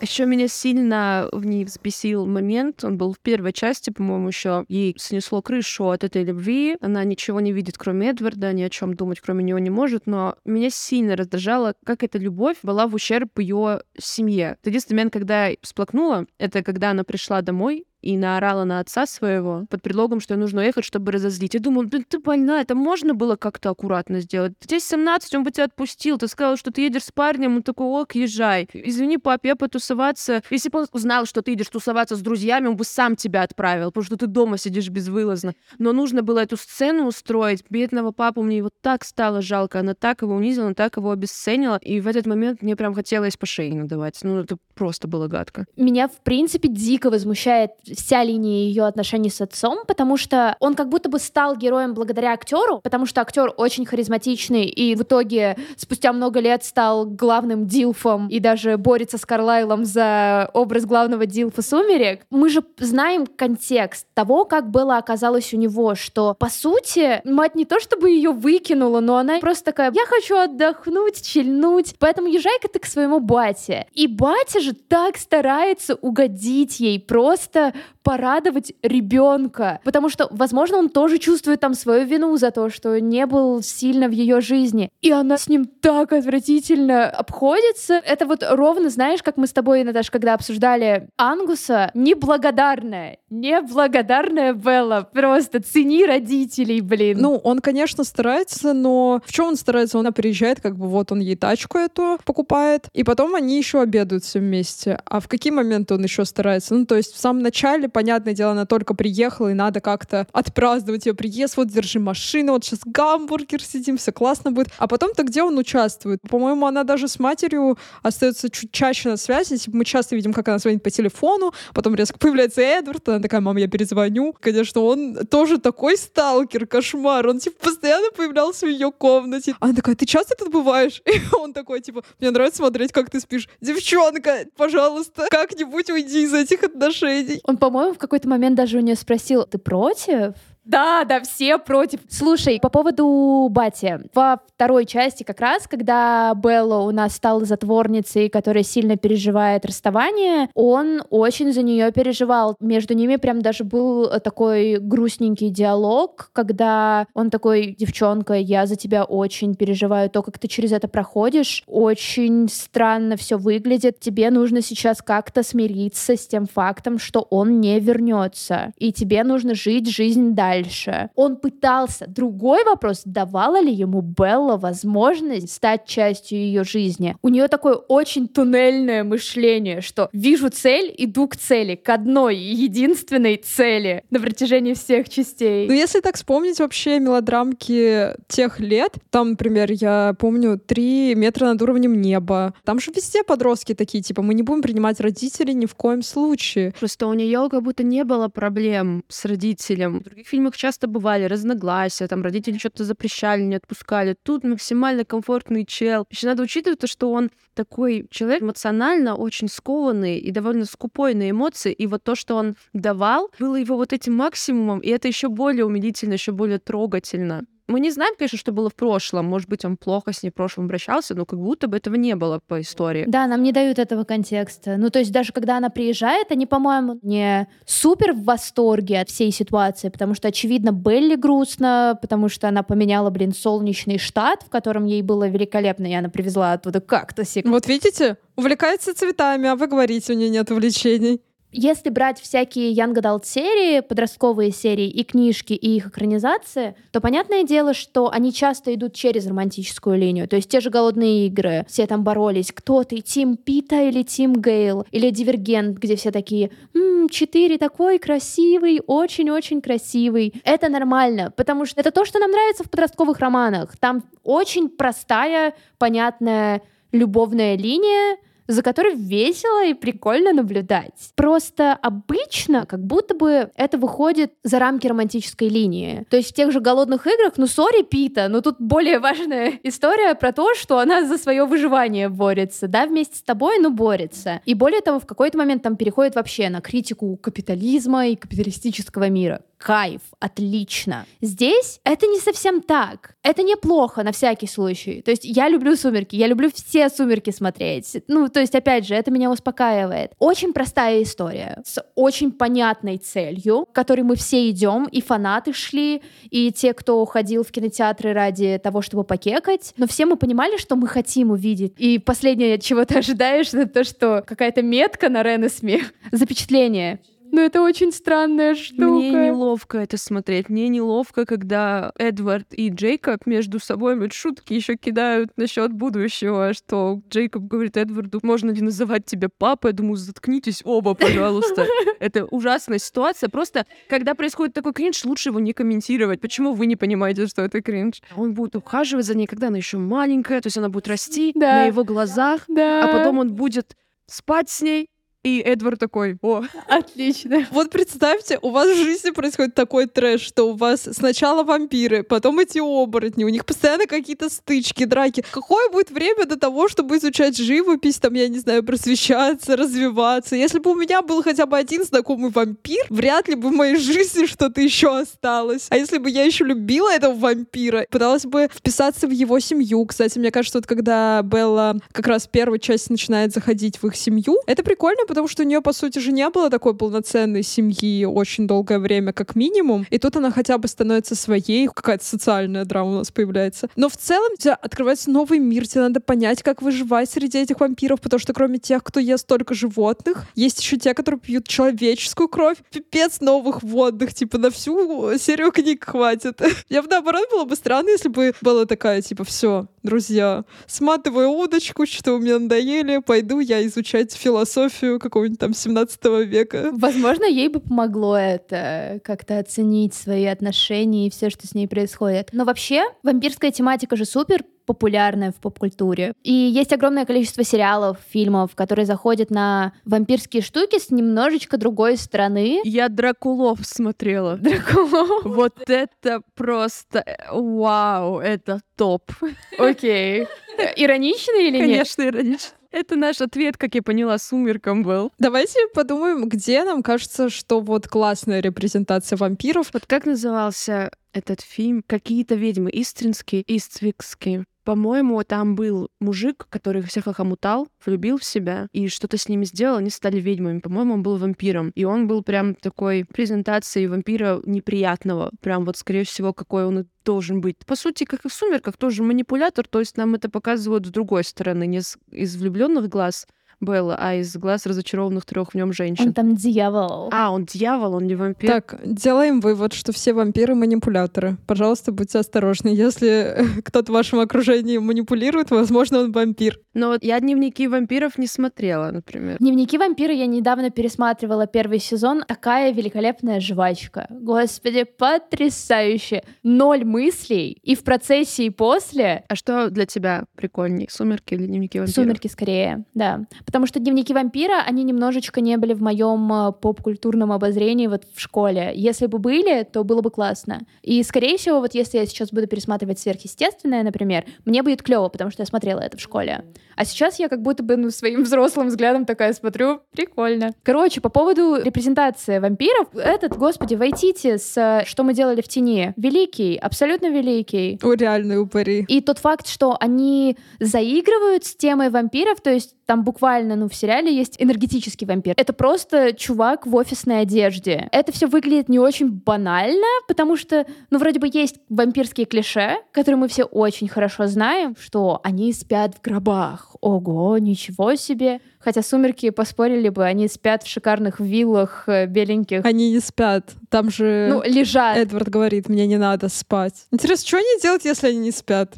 Еще меня сильно в ней взбесил момент, он был в первой части, по-моему, еще ей снесло крышу от этой любви, она ничего не видит, кроме Эдварда, ни о чем думать, кроме него не может, но меня сильно раздражало, как эта любовь была в ущерб ее семье. Единственный момент, когда я всплакнула, это когда она пришла домой и наорала на отца своего под предлогом, что нужно ехать, чтобы разозлить. Я думаю, блин, ты больна, это можно было как-то аккуратно сделать? Здесь 17, он бы тебя отпустил, ты сказал, что ты едешь с парнем, он такой, ок, езжай. Извини, пап, я потусоваться. Если бы он узнал, что ты едешь тусоваться с друзьями, он бы сам тебя отправил, потому что ты дома сидишь безвылазно. Но нужно было эту сцену устроить. Бедного папу мне его так стало жалко, она так его унизила, она так его обесценила, и в этот момент мне прям хотелось по шее надавать. Ну, это просто было гадко. Меня, в принципе, дико возмущает вся линия ее отношений с отцом, потому что он как будто бы стал героем благодаря актеру, потому что актер очень харизматичный и в итоге спустя много лет стал главным дилфом и даже борется с Карлайлом за образ главного дилфа «Сумерек». Мы же знаем контекст того, как было оказалось у него, что, по сути, мать не то чтобы ее выкинула, но она просто такая, я хочу отдохнуть, чильнуть, поэтому езжай-ка ты к своему бате. И батя же так старается угодить ей, просто порадовать ребенка, потому что, возможно, он тоже чувствует там свою вину за то, что не был сильно в ее жизни, и она с ним так отвратительно обходится. Это вот ровно, знаешь, как мы с тобой, Наташа, когда обсуждали Ангуса, неблагодарная, неблагодарная Белла, просто цени родителей, блин. Ну, он, конечно, старается, но в чем он старается? Он приезжает, как бы вот он ей тачку эту покупает, и потом они еще обедают все вместе. А в какие моменты он еще старается? Ну, то есть в самом начале понятное дело, она только приехала, и надо как-то отпраздновать ее приезд. Вот, держи машину, вот сейчас гамбургер сидим, все классно будет. А потом-то где он участвует? По-моему, она даже с матерью остается чуть чаще на связи. Типа, мы часто видим, как она звонит по телефону, потом резко появляется Эдвард, она такая, мам, я перезвоню. Конечно, он тоже такой сталкер, кошмар. Он, типа, постоянно появлялся в ее комнате. Она такая, ты часто тут бываешь? И он такой, типа, мне нравится смотреть, как ты спишь. Девчонка, пожалуйста, как-нибудь уйди из этих отношений. Он, по-моему, в какой-то момент даже у нее спросил, ты против? Да, да, все против. Слушай, по поводу Бати. Во второй части как раз, когда Белла у нас стала затворницей, которая сильно переживает расставание, он очень за нее переживал. Между ними прям даже был такой грустненький диалог, когда он такой, девчонка, я за тебя очень переживаю, то, как ты через это проходишь, очень странно все выглядит. Тебе нужно сейчас как-то смириться с тем фактом, что он не вернется. И тебе нужно жить жизнь дальше дальше. Он пытался. Другой вопрос, давала ли ему Белла возможность стать частью ее жизни. У нее такое очень туннельное мышление, что вижу цель, иду к цели, к одной единственной цели на протяжении всех частей. Ну, если так вспомнить вообще мелодрамки тех лет, там, например, я помню «Три метра над уровнем неба». Там же везде подростки такие, типа, мы не будем принимать родителей ни в коем случае. Просто у нее как будто не было проблем с родителем. В других фильмах фильмах часто бывали разногласия, там родители что-то запрещали, не отпускали. Тут максимально комфортный чел. Еще надо учитывать то, что он такой человек эмоционально очень скованный и довольно скупой на эмоции. И вот то, что он давал, было его вот этим максимумом, и это еще более умилительно, еще более трогательно. Мы не знаем, конечно, что было в прошлом. Может быть, он плохо с ней в прошлом обращался, но как будто бы этого не было по истории. Да, нам не дают этого контекста. Ну, то есть даже когда она приезжает, они, по-моему, не супер в восторге от всей ситуации, потому что, очевидно, Белли грустно, потому что она поменяла, блин, солнечный штат, в котором ей было великолепно, и она привезла оттуда кактусик. Вот видите, увлекается цветами, а вы говорите, у нее нет увлечений. Если брать всякие Young Adult серии, подростковые серии и книжки, и их экранизации, то понятное дело, что они часто идут через романтическую линию. То есть те же «Голодные игры», все там боролись, кто ты, Тим Пита или Тим Гейл, или «Дивергент», где все такие «Ммм, четыре такой красивый, очень-очень красивый». Это нормально, потому что это то, что нам нравится в подростковых романах. Там очень простая, понятная любовная линия, за которой весело и прикольно наблюдать. Просто обычно как будто бы это выходит за рамки романтической линии. То есть в тех же «Голодных играх», ну, сори, Пита, но тут более важная история про то, что она за свое выживание борется, да, вместе с тобой, но борется. И более того, в какой-то момент там переходит вообще на критику капитализма и капиталистического мира кайф, отлично. Здесь это не совсем так. Это неплохо на всякий случай. То есть я люблю «Сумерки», я люблю все «Сумерки» смотреть. Ну, то есть, опять же, это меня успокаивает. Очень простая история с очень понятной целью, к которой мы все идем, и фанаты шли, и те, кто ходил в кинотеатры ради того, чтобы покекать. Но все мы понимали, что мы хотим увидеть. И последнее, чего ты ожидаешь, это то, что какая-то метка на Рен и смех. Запечатление Ну, это очень странная штука. Мне неловко это смотреть. Мне неловко, когда Эдвард и Джейкоб между собой вот шутки еще кидают насчет будущего, что Джейкоб говорит Эдварду, можно ли называть тебя папой? Я думаю, заткнитесь оба, пожалуйста. Это ужасная ситуация. Просто, когда происходит такой кринж, лучше его не комментировать. Почему вы не понимаете, что это кринж? Он будет ухаживать за ней, когда она еще маленькая, то есть она будет расти Да. на его глазах, Да. а потом он будет спать с ней, и Эдвард такой, о, Отлично. Вот представьте, у вас в жизни происходит такой трэш, что у вас сначала вампиры, потом эти оборотни, у них постоянно какие-то стычки, драки. Какое будет время до того, чтобы изучать живопись, там, я не знаю, просвещаться, развиваться? Если бы у меня был хотя бы один знакомый вампир, вряд ли бы в моей жизни что-то еще осталось. А если бы я еще любила этого вампира, пыталась бы вписаться в его семью. Кстати, мне кажется, вот когда Белла как раз первая часть начинает заходить в их семью, это прикольно, потому что у нее, по сути же, не было такой полноценной семьи очень долгое время, как минимум. И тут она хотя бы становится своей, какая-то социальная драма у нас появляется. Но в целом у тебя открывается новый мир, тебе надо понять, как выживать среди этих вампиров, потому что кроме тех, кто ест только животных, есть еще те, которые пьют человеческую кровь. Пипец новых водных, типа на всю серию книг хватит. Я бы наоборот было бы странно, если бы была такая, типа, все, друзья, сматываю удочку, что у меня надоели, пойду я изучать философию какого-нибудь там 17 века. Возможно, ей бы помогло это как-то оценить свои отношения и все, что с ней происходит. Но вообще, вампирская тематика же супер популярная в поп-культуре. И есть огромное количество сериалов, фильмов, которые заходят на вампирские штуки с немножечко другой стороны. я Дракулов смотрела. Дракулов. Вот это просто, э, вау, это топ. Окей. Иронично или нет? Конечно, иронично. Это наш ответ, как я поняла, сумеркам был. Давайте подумаем, где нам кажется, что вот классная репрезентация вампиров. Вот как назывался этот фильм? Какие-то ведьмы. Истринские, Иствикские. По-моему, там был мужик, который всех охомутал, влюбил в себя и что-то с ними сделал, они стали ведьмами. По-моему, он был вампиром. И он был прям такой презентацией вампира неприятного. Прям вот, скорее всего, какой он должен быть. По сути, как и в «Сумерках», тоже манипулятор, то есть нам это показывают с другой стороны, не с- из влюбленных глаз Белла, а из глаз разочарованных трех в нем женщин. Он там дьявол. А, он дьявол, он не вампир. Так, делаем вывод, что все вампиры манипуляторы. Пожалуйста, будьте осторожны. Если кто-то в вашем окружении манипулирует, возможно, он вампир. Но вот я дневники вампиров не смотрела, например. Дневники вампира я недавно пересматривала первый сезон. Такая великолепная жвачка. Господи, потрясающе. Ноль мыслей. И в процессе, и после А что для тебя прикольней, сумерки или дневники вампиров? Сумерки скорее, да. Потому что дневники вампира, они немножечко не были в моем э, поп-культурном обозрении вот в школе. Если бы были, то было бы классно. И, скорее всего, вот если я сейчас буду пересматривать сверхъестественное, например, мне будет клево, потому что я смотрела это в школе. А сейчас я как будто бы ну, своим взрослым взглядом такая смотрю, прикольно. Короче, по поводу репрезентации вампиров, этот, господи, войдите с э, «Что мы делали в тени». Великий, абсолютно великий. О, реальные упыри. И тот факт, что они заигрывают с темой вампиров, то есть там буквально, ну, в сериале есть энергетический вампир. Это просто чувак в офисной одежде. Это все выглядит не очень банально, потому что, ну, вроде бы есть вампирские клише, которые мы все очень хорошо знаем, что они спят в гробах. Ого, ничего себе. Хотя сумерки поспорили бы, они спят в шикарных виллах э, беленьких. Они не спят. Там же Ну, лежат. Эдвард говорит, мне не надо спать. Интересно, что они делают, если они не спят?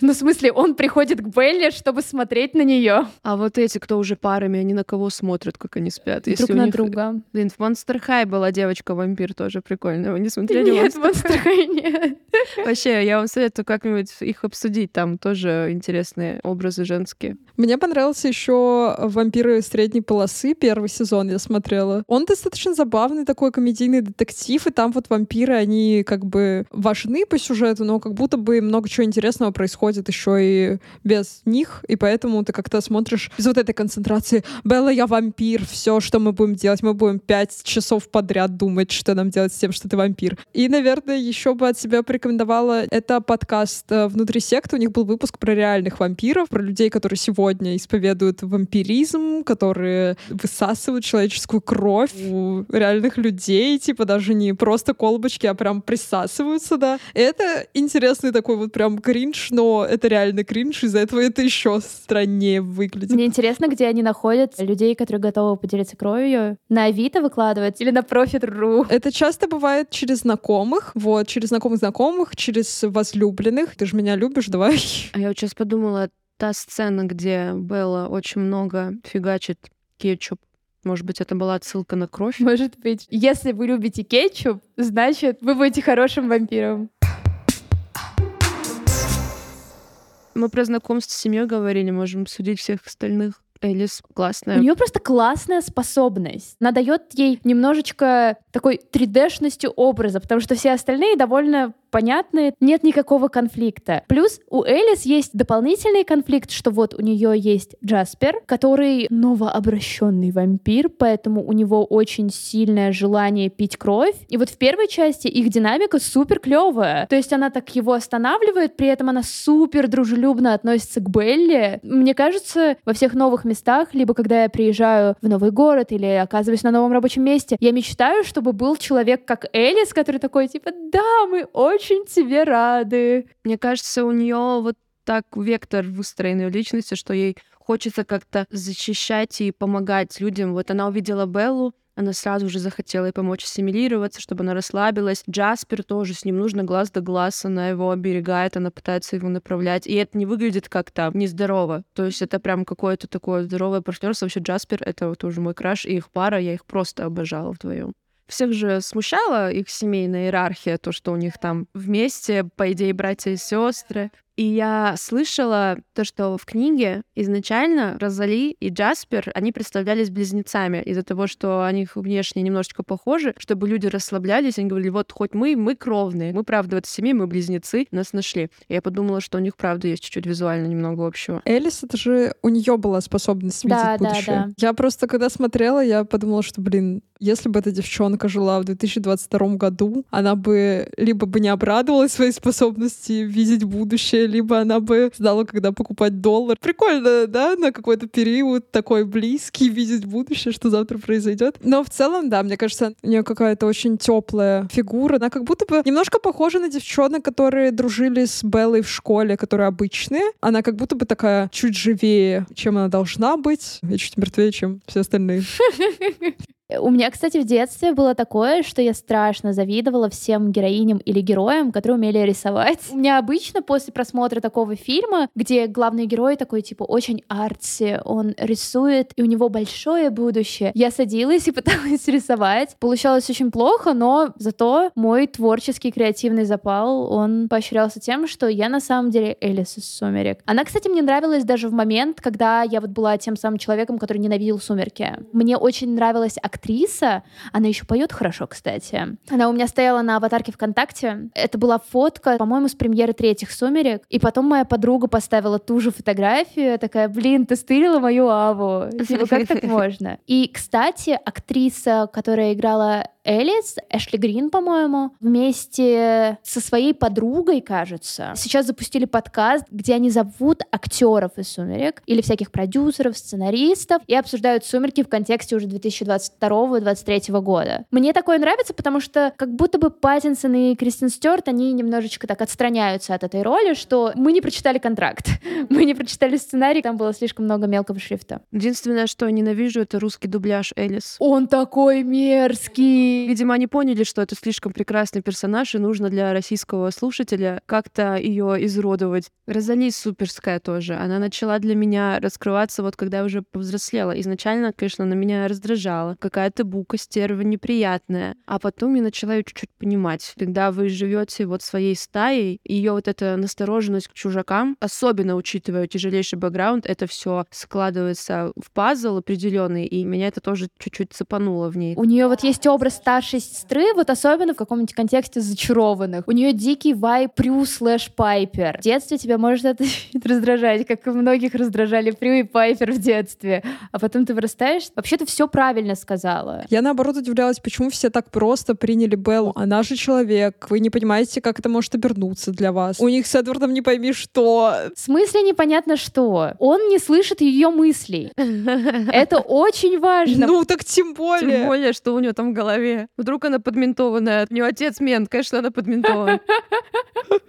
Ну, в смысле, он приходит к Белле, чтобы смотреть на нее А вот эти, кто уже парами, они на кого смотрят, как они спят? Если друг у на них- друга. Блин, в Monster High была девочка-вампир тоже прикольная. Вы не смотрели Нет, Monster High нет. Вообще, я вам советую как-нибудь их обсудить. Там тоже интересные образы женские. Мне понравился еще «Вампиры средней полосы», первый сезон я смотрела. Он достаточно забавный, такой комедийный детектив, и там вот вампиры, они как бы важны по сюжету, но как будто бы много чего интересного происходит еще и без них, и поэтому ты как-то смотришь без вот этой концентрации «Белла, я вампир, все, что мы будем делать, мы будем пять часов подряд думать, что нам делать с тем, что ты вампир». И, наверное, еще бы от себя порекомендовала это подкаст э, «Внутри секты», у них был выпуск про реальных вампиров, про людей, которые сегодня исповедуют вампиризм, которые высасывают человеческую кровь у реальных людей, типа даже не просто колбочки, а прям присасываются, да. И это интересный такой вот прям кринж, но но это реально кринж, из-за этого это еще страннее выглядит. Мне интересно, где они находят людей, которые готовы поделиться кровью. На Авито выкладывать или на Profit.ru? Это часто бывает через знакомых, вот, через знакомых знакомых, через возлюбленных. Ты же меня любишь, давай. А я вот сейчас подумала, та сцена, где Белла очень много фигачит кетчуп может быть, это была отсылка на кровь? Может быть. Если вы любите кетчуп, значит, вы будете хорошим вампиром. Мы про знакомство с семьей говорили, можем судить всех остальных. Элис классная. У нее просто классная способность. Она дает ей немножечко такой 3D-шностью образа, потому что все остальные довольно понятны, нет никакого конфликта. Плюс у Элис есть дополнительный конфликт, что вот у нее есть Джаспер, который новообращенный вампир, поэтому у него очень сильное желание пить кровь. И вот в первой части их динамика супер клевая. То есть она так его останавливает, при этом она супер дружелюбно относится к Белли. Мне кажется, во всех новых местах, либо когда я приезжаю в новый город или оказываюсь на новом рабочем месте, я мечтаю, чтобы был человек как Элис, который такой типа, да, мы очень тебе рады. Мне кажется, у нее вот так вектор выстроенной личности, что ей хочется как-то защищать и помогать людям. Вот она увидела Беллу, она сразу же захотела ей помочь ассимилироваться, чтобы она расслабилась. Джаспер тоже, с ним нужно глаз да глаз, она его оберегает, она пытается его направлять. И это не выглядит как-то нездорово. То есть это прям какое-то такое здоровое партнерство. Вообще Джаспер — это вот тоже мой краш, и их пара, я их просто обожала вдвоем. Всех же смущала их семейная иерархия, то, что у них там вместе, по идее, братья и сестры. И я слышала то, что в книге изначально Розали и Джаспер, они представлялись близнецами из-за того, что они внешне немножечко похожи, чтобы люди расслаблялись, они говорили, вот хоть мы, мы кровные, мы, правда, в этой семье, мы близнецы, нас нашли. И я подумала, что у них, правда, есть чуть-чуть визуально немного общего. Элис, это же у нее была способность видеть Да, да, будущее. да. Я просто, когда смотрела, я подумала, что, блин, если бы эта девчонка жила в 2022 году, она бы либо бы не обрадовалась своей способности видеть будущее, либо она бы знала, когда покупать доллар. Прикольно, да, на какой-то период такой близкий видеть будущее, что завтра произойдет. Но в целом, да, мне кажется, у нее какая-то очень теплая фигура. Она как будто бы немножко похожа на девчонок, которые дружили с Беллой в школе, которые обычные. Она как будто бы такая чуть живее, чем она должна быть, и чуть мертвее, чем все остальные. У меня, кстати, в детстве было такое, что я страшно завидовала всем героиням или героям, которые умели рисовать. У меня обычно после просмотра такого фильма, где главный герой такой, типа, очень артси, он рисует, и у него большое будущее, я садилась и пыталась рисовать. Получалось очень плохо, но зато мой творческий креативный запал, он поощрялся тем, что я на самом деле Элис из «Сумерек». Она, кстати, мне нравилась даже в момент, когда я вот была тем самым человеком, который ненавидел «Сумерки». Мне очень нравилась актриса, она еще поет хорошо, кстати. Она у меня стояла на аватарке ВКонтакте. Это была фотка, по-моему, с премьеры третьих «Сумерек». И потом моя подруга поставила ту же фотографию. Такая, блин, ты стырила мою Аву. Типа, как так можно? И, кстати, актриса, которая играла Элис, Эшли Грин, по-моему, вместе со своей подругой, кажется, сейчас запустили подкаст, где они зовут актеров из «Сумерек» или всяких продюсеров, сценаристов и обсуждают «Сумерки» в контексте уже 2022-2023 года. Мне такое нравится, потому что как будто бы Паттинсон и Кристин Стюарт, они немножечко так отстраняются от этой роли, что мы не прочитали контракт, мы не прочитали сценарий, там было слишком много мелкого шрифта. Единственное, что я ненавижу, это русский дубляж Элис. Он такой мерзкий! Видимо, они поняли, что это слишком прекрасный персонаж, и нужно для российского слушателя как-то ее изуродовать. Розали суперская тоже. Она начала для меня раскрываться вот когда я уже повзрослела. Изначально, конечно, на меня раздражала. Какая-то бука, стерва неприятная. А потом я начала ее чуть-чуть понимать. Когда вы живете вот своей стаей, ее вот эта настороженность к чужакам, особенно учитывая тяжелейший бэкграунд, это все складывается в пазл определенный, и меня это тоже чуть-чуть цепануло в ней. У нее вот есть образ старшей сестры, вот особенно в каком-нибудь контексте зачарованных. У нее дикий вайп Прю слэш Пайпер. В детстве тебя может это раздражать, как и многих раздражали Прю и Пайпер в детстве. А потом ты вырастаешь. Вообще ты все правильно сказала. Я наоборот удивлялась, почему все так просто приняли Беллу. Она же человек. Вы не понимаете, как это может обернуться для вас. У них с Эдвардом не пойми что. В смысле непонятно что? Он не слышит ее мыслей. Это очень важно. Ну так тем более. Тем более, что у нее там в голове. Вдруг она подментованная. У нее отец мент, конечно, она подментована.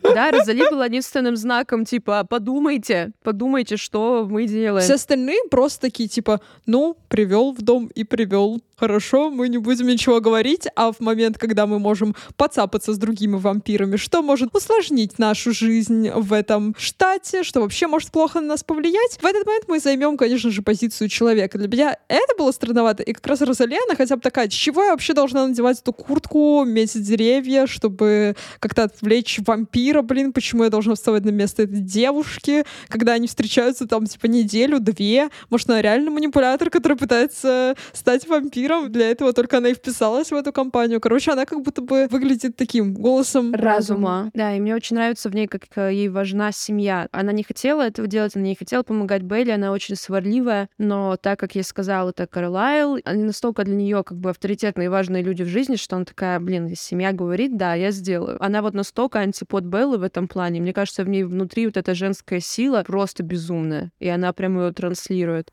Да, Розали была единственным знаком, типа, подумайте, подумайте, что мы делаем. Все остальные просто такие, типа, ну, привел в дом и привел. Хорошо, мы не будем ничего говорить, а в момент, когда мы можем поцапаться с другими вампирами, что может усложнить нашу жизнь в этом штате, что вообще может плохо на нас повлиять, в этот момент мы займем, конечно же, позицию человека. Для меня это было странновато, и как раз Розалена хотя бы такая, чего я вообще должна надевать эту куртку, метить деревья, чтобы как-то отвлечь вампира, блин, почему я должна вставать на место этой девушки, когда они встречаются там, типа, неделю, две, может, она реально манипулятор, который пытается стать вампиром, для этого только она и вписалась в эту компанию. Короче, она как будто бы выглядит таким голосом разума. Да, и мне очень нравится в ней, как э, ей важна семья. Она не хотела этого делать, она не хотела помогать Белли, она очень сварливая, но так как я сказала, это Карлайл, они настолько для нее как бы авторитетные и важные люди в жизни, что она такая, блин, семья говорит, да, я сделаю. Она вот настолько антипод Беллы в этом плане. Мне кажется, в ней внутри вот эта женская сила просто безумная, и она прям ее транслирует.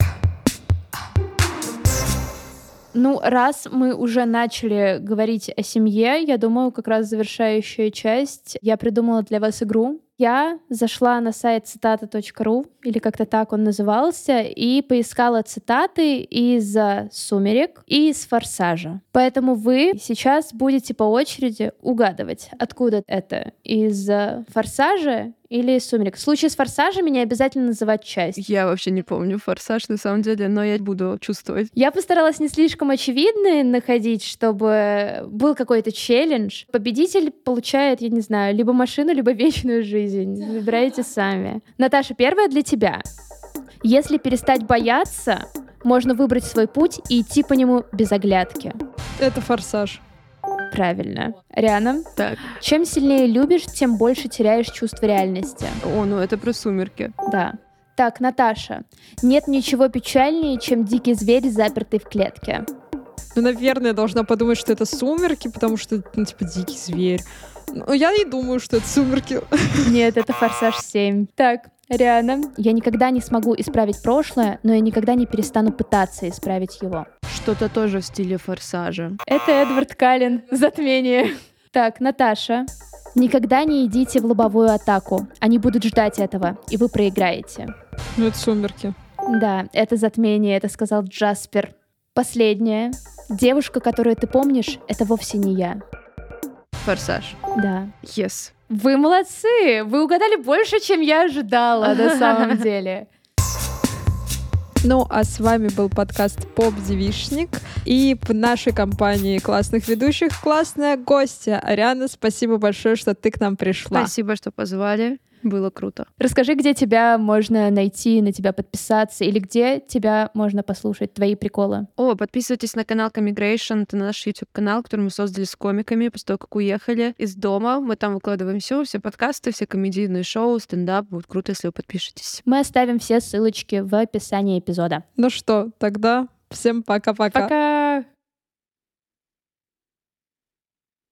Ну, раз мы уже начали говорить о семье, я думаю, как раз завершающая часть. Я придумала для вас игру. Я зашла на сайт цитата.ру, или как-то так он назывался, и поискала цитаты из «Сумерек» и из «Форсажа». Поэтому вы сейчас будете по очереди угадывать, откуда это. Из «Форсажа» или «Сумерек». В случае с «Форсажами» не обязательно называть часть. Я вообще не помню «Форсаж» на самом деле, но я буду чувствовать. Я постаралась не слишком очевидные находить, чтобы был какой-то челлендж. Победитель получает, я не знаю, либо машину, либо вечную жизнь. Выбирайте сами. Наташа, первая для тебя. Если перестать бояться, можно выбрать свой путь и идти по нему без оглядки. Это «Форсаж». Правильно. Риана? Так. Чем сильнее любишь, тем больше теряешь чувство реальности. О, ну это про сумерки. Да. Так, Наташа. Нет ничего печальнее, чем дикий зверь, запертый в клетке. Ну, наверное, я должна подумать, что это сумерки, потому что, ну, типа, дикий зверь. Ну, я не думаю, что это сумерки. Нет, это Форсаж 7. Так, Риана. Я никогда не смогу исправить прошлое, но я никогда не перестану пытаться исправить его. Что-то тоже в стиле форсажа. Это Эдвард Каллен. Затмение. Так, Наташа. Никогда не идите в лобовую атаку. Они будут ждать этого, и вы проиграете. Ну, это сумерки. Да, это затмение, это сказал Джаспер. Последнее. Девушка, которую ты помнишь, это вовсе не я. Форсаж. Да. Yes. Вы молодцы! Вы угадали больше, чем я ожидала на самом деле. Ну, а с вами был подкаст «Поп-девишник». И в нашей компании классных ведущих классная гостья. Ариана, спасибо большое, что ты к нам пришла. Спасибо, что позвали. Было круто. Расскажи, где тебя можно найти, на тебя подписаться, или где тебя можно послушать, твои приколы. О, подписывайтесь на канал Comigration, это наш YouTube-канал, который мы создали с комиками после того, как уехали из дома. Мы там выкладываем все, все подкасты, все комедийные шоу, стендап. Будет круто, если вы подпишетесь. Мы оставим все ссылочки в описании эпизода. Ну что, тогда всем пока-пока. Пока!